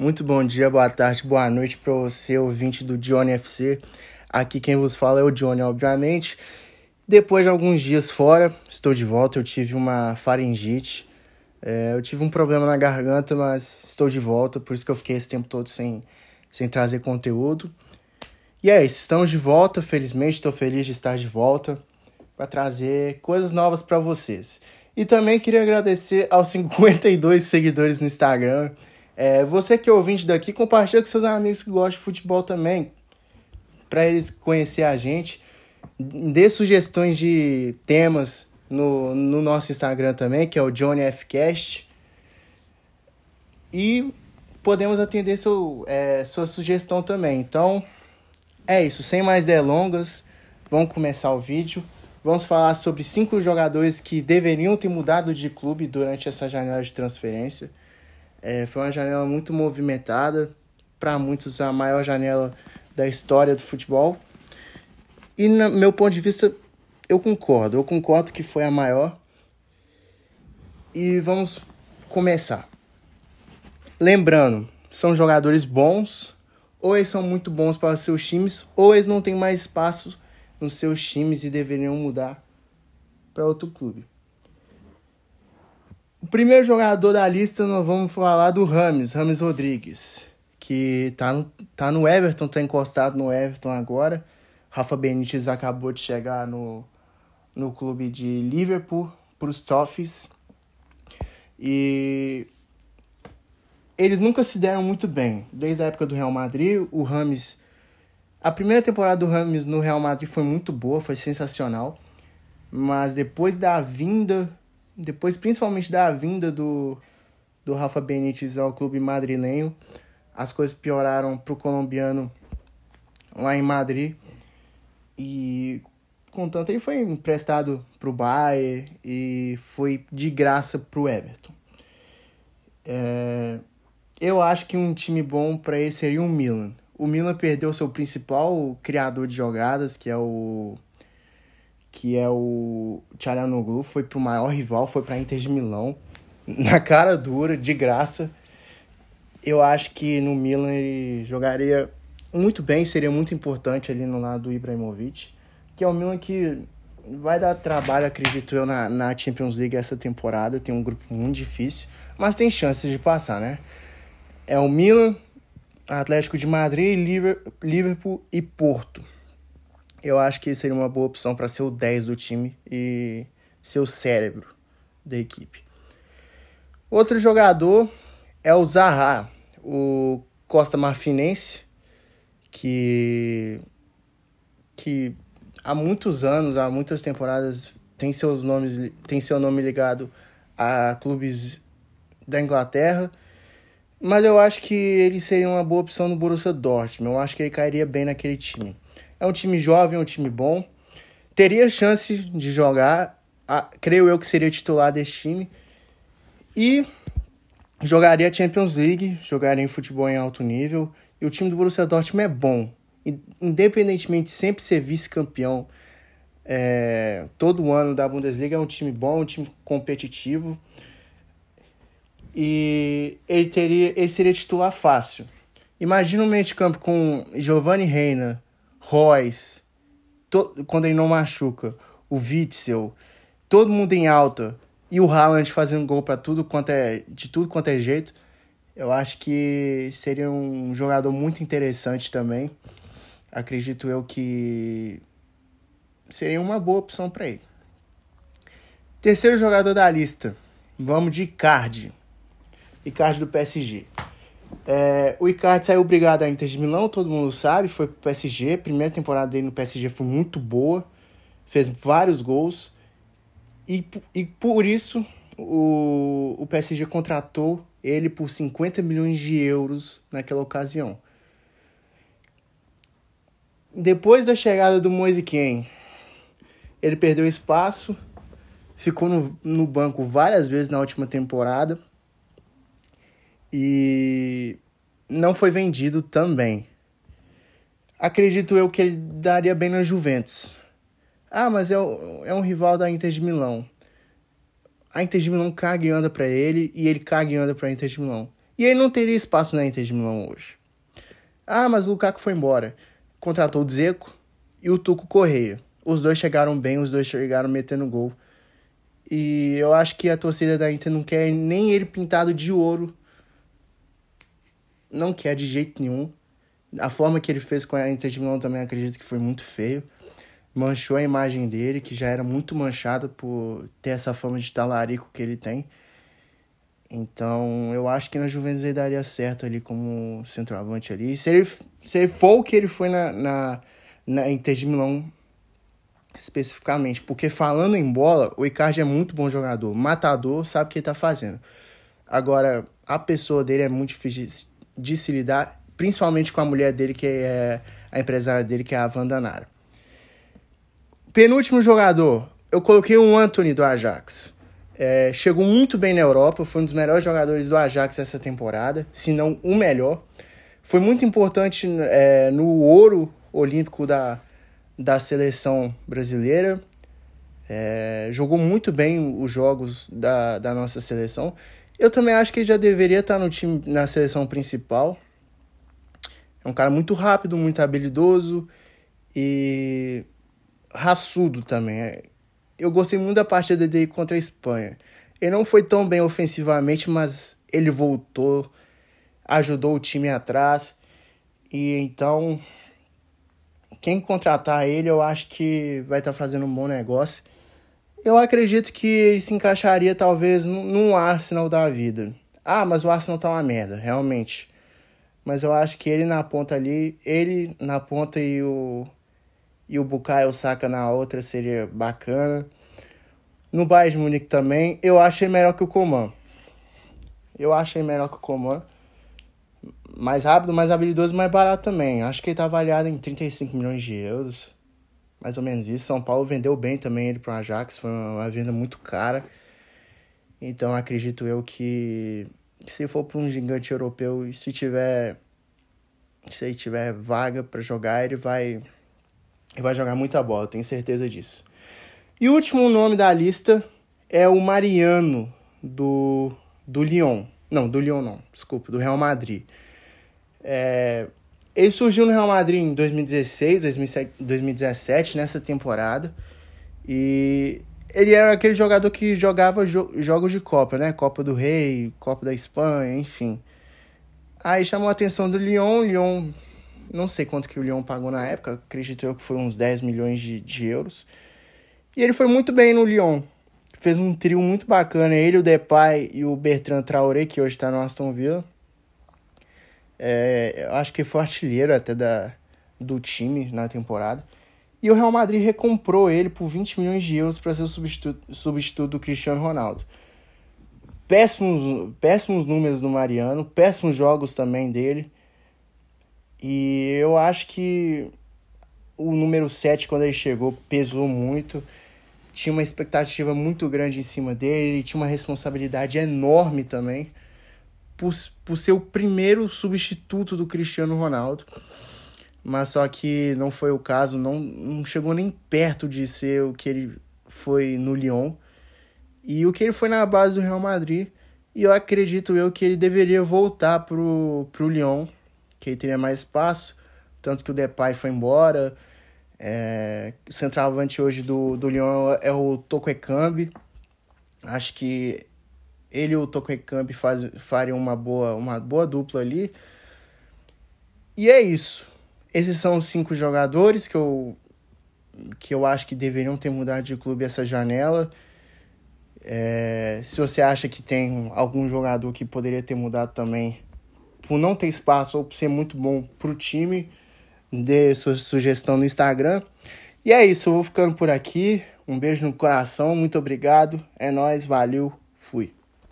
Muito bom dia, boa tarde, boa noite para você, ouvinte do Johnny FC. Aqui quem vos fala é o Johnny, obviamente. Depois de alguns dias fora, estou de volta. Eu tive uma faringite. É, eu tive um problema na garganta, mas estou de volta, por isso que eu fiquei esse tempo todo sem, sem trazer conteúdo. E é isso, estamos de volta, felizmente, estou feliz de estar de volta para trazer coisas novas para vocês. E também queria agradecer aos 52 seguidores no Instagram. É, você que é ouvinte daqui, compartilha com seus amigos que gostam de futebol também, para eles conhecer a gente dê sugestões de temas no, no nosso Instagram também, que é o Johnny Fcast. E podemos atender seu, é, sua sugestão também. Então, é isso. Sem mais delongas, vamos começar o vídeo. Vamos falar sobre cinco jogadores que deveriam ter mudado de clube durante essa janela de transferência. É, foi uma janela muito movimentada, para muitos a maior janela da história do futebol. E, no meu ponto de vista, eu concordo. Eu concordo que foi a maior. E vamos começar. Lembrando, são jogadores bons, ou eles são muito bons para os seus times, ou eles não têm mais espaço nos seus times e deveriam mudar para outro clube. O primeiro jogador da lista nós vamos falar do Rames, Rames Rodrigues, que tá no, tá no Everton, tá encostado no Everton agora. Rafa Benítez acabou de chegar no, no clube de Liverpool para os Toffees. E eles nunca se deram muito bem. Desde a época do Real Madrid, o Rames. A primeira temporada do Rames no Real Madrid foi muito boa, foi sensacional. Mas depois da vinda, depois principalmente da vinda do, do Rafa Benítez ao clube madrilenho, as coisas pioraram para o colombiano lá em Madrid. E contanto ele foi emprestado para o Bayern e foi de graça para o Everton. É, eu acho que um time bom para ele seria o Milan. O Milan perdeu seu principal criador de jogadas, que é o que é o Tcharanoglu, foi pro maior rival, foi para Inter de Milão, na cara dura, de graça. Eu acho que no Milan ele jogaria muito bem, seria muito importante ali no lado do Ibrahimovic, que é o Milan que vai dar trabalho, acredito eu, na, na Champions League essa temporada. Tem um grupo muito difícil, mas tem chances de passar, né? É o Milan, Atlético de Madrid, Liverpool e Porto. Eu acho que seria uma boa opção para ser o 10 do time e ser o cérebro da equipe. Outro jogador é o Zaha, o Costa Marfinense, que que há muitos anos, há muitas temporadas tem seus nomes tem seu nome ligado a clubes da Inglaterra, mas eu acho que ele seria uma boa opção no Borussia Dortmund. Eu acho que ele cairia bem naquele time. É um time jovem, é um time bom. Teria chance de jogar, creio eu que seria titular desse time. E jogaria Champions League, jogaria em futebol em alto nível e o time do Borussia Dortmund é bom. Independentemente de sempre ser vice-campeão é, todo ano da Bundesliga, é um time bom, um time competitivo. E ele, teria, ele seria titular fácil. Imagina um meio de campo com Giovanni Reina, Royce, to, quando ele não machuca, o Witzel, todo mundo em alta, e o Haaland fazendo gol para tudo quanto é, de tudo quanto é jeito. Eu acho que seria um jogador muito interessante também. Acredito eu que seria uma boa opção para ele. Terceiro jogador da lista. Vamos de Icardi. Icardi do PSG. É, o Icardi saiu obrigado à Inter de Milão, todo mundo sabe, foi pro PSG. Primeira temporada dele no PSG foi muito boa, fez vários gols. E, e por isso o, o PSG contratou ele por 50 milhões de euros naquela ocasião. Depois da chegada do Moise Ken, ele perdeu espaço, ficou no, no banco várias vezes na última temporada e não foi vendido também. Acredito eu que ele daria bem na Juventus. Ah, mas é, é um rival da Inter de Milão a Inter de Milão caga e anda para ele e ele caga e anda para a Inter de Milão. E ele não teria espaço na Inter de Milão hoje. Ah, mas o Lukaku foi embora. Contratou o Dzeko e o Tuco Correia. Os dois chegaram bem, os dois chegaram metendo gol. E eu acho que a torcida da Inter não quer nem ele pintado de ouro. Não quer de jeito nenhum. A forma que ele fez com a Inter de Milão também acredito que foi muito feio. Manchou a imagem dele, que já era muito manchada por ter essa fama de talarico que ele tem. Então, eu acho que na Juventus ele daria certo ali como centroavante ali. Se ele, se ele for o que ele foi na, na, na Inter de Milão, especificamente. Porque falando em bola, o Icardi é muito bom jogador. Matador, sabe o que ele tá fazendo. Agora, a pessoa dele é muito difícil de se lidar, principalmente com a mulher dele, que é a empresária dele, que é a Wanda Nara. Penúltimo jogador, eu coloquei o Anthony do Ajax. É, chegou muito bem na Europa, foi um dos melhores jogadores do Ajax essa temporada, se não o melhor. Foi muito importante é, no ouro olímpico da, da seleção brasileira. É, jogou muito bem os jogos da, da nossa seleção. Eu também acho que ele já deveria estar no time, na seleção principal. É um cara muito rápido, muito habilidoso e raçudo também. É, eu gostei muito da partida dele contra a Espanha. Ele não foi tão bem ofensivamente, mas ele voltou, ajudou o time atrás. E então, quem contratar ele, eu acho que vai estar fazendo um bom negócio. Eu acredito que ele se encaixaria talvez num Arsenal da vida. Ah, mas o Arsenal tá uma merda, realmente. Mas eu acho que ele na ponta ali, ele na ponta e o e o Bukayo Saka na outra seria bacana. No Bayern de Munique também, eu achei melhor que o Coman. Eu achei melhor que o Coman. Mais rápido, mais habilidoso, mais barato também. Acho que ele tá avaliado em 35 milhões de euros. Mais ou menos isso. São Paulo vendeu bem também ele para o Ajax. Foi uma venda muito cara. Então acredito eu que se for para um gigante europeu e se tiver se ele tiver vaga para jogar, ele vai e vai jogar muita bola, tenho certeza disso. E o último nome da lista é o Mariano, do, do Lyon. Não, do Lyon não, desculpa, do Real Madrid. É, ele surgiu no Real Madrid em 2016, 2017, nessa temporada. E ele era aquele jogador que jogava jo jogos de Copa, né? Copa do Rei, Copa da Espanha, enfim. Aí chamou a atenção do Lyon. Lyon não sei quanto que o Lyon pagou na época, acredito eu que foi uns 10 milhões de, de euros. E ele foi muito bem no Lyon. Fez um trio muito bacana, ele, o Depay e o Bertrand Traoré, que hoje está no Aston Villa. É, eu acho que foi artilheiro até da, do time na temporada. E o Real Madrid recomprou ele por 20 milhões de euros para ser o substituto, substituto do Cristiano Ronaldo. Péssimos, péssimos números do Mariano, péssimos jogos também dele. E eu acho que o número 7, quando ele chegou, pesou muito. Tinha uma expectativa muito grande em cima dele, tinha uma responsabilidade enorme também por, por ser o primeiro substituto do Cristiano Ronaldo. Mas só que não foi o caso, não, não chegou nem perto de ser o que ele foi no Lyon. E o que ele foi na base do Real Madrid. E eu acredito eu que ele deveria voltar pro, pro Lyon que teria mais espaço, tanto que o Depay foi embora. É, o centroavante hoje do, do Lyon é o Toko Ekambi. Acho que ele e o Toko Ekambi faz, fariam uma boa, uma boa dupla ali. E é isso. Esses são os cinco jogadores que eu, que eu acho que deveriam ter mudado de clube essa janela. É, se você acha que tem algum jogador que poderia ter mudado também, por não ter espaço ou por ser muito bom pro time, dê sua sugestão no Instagram. E é isso, eu vou ficando por aqui. Um beijo no coração, muito obrigado. É nós, valeu, fui.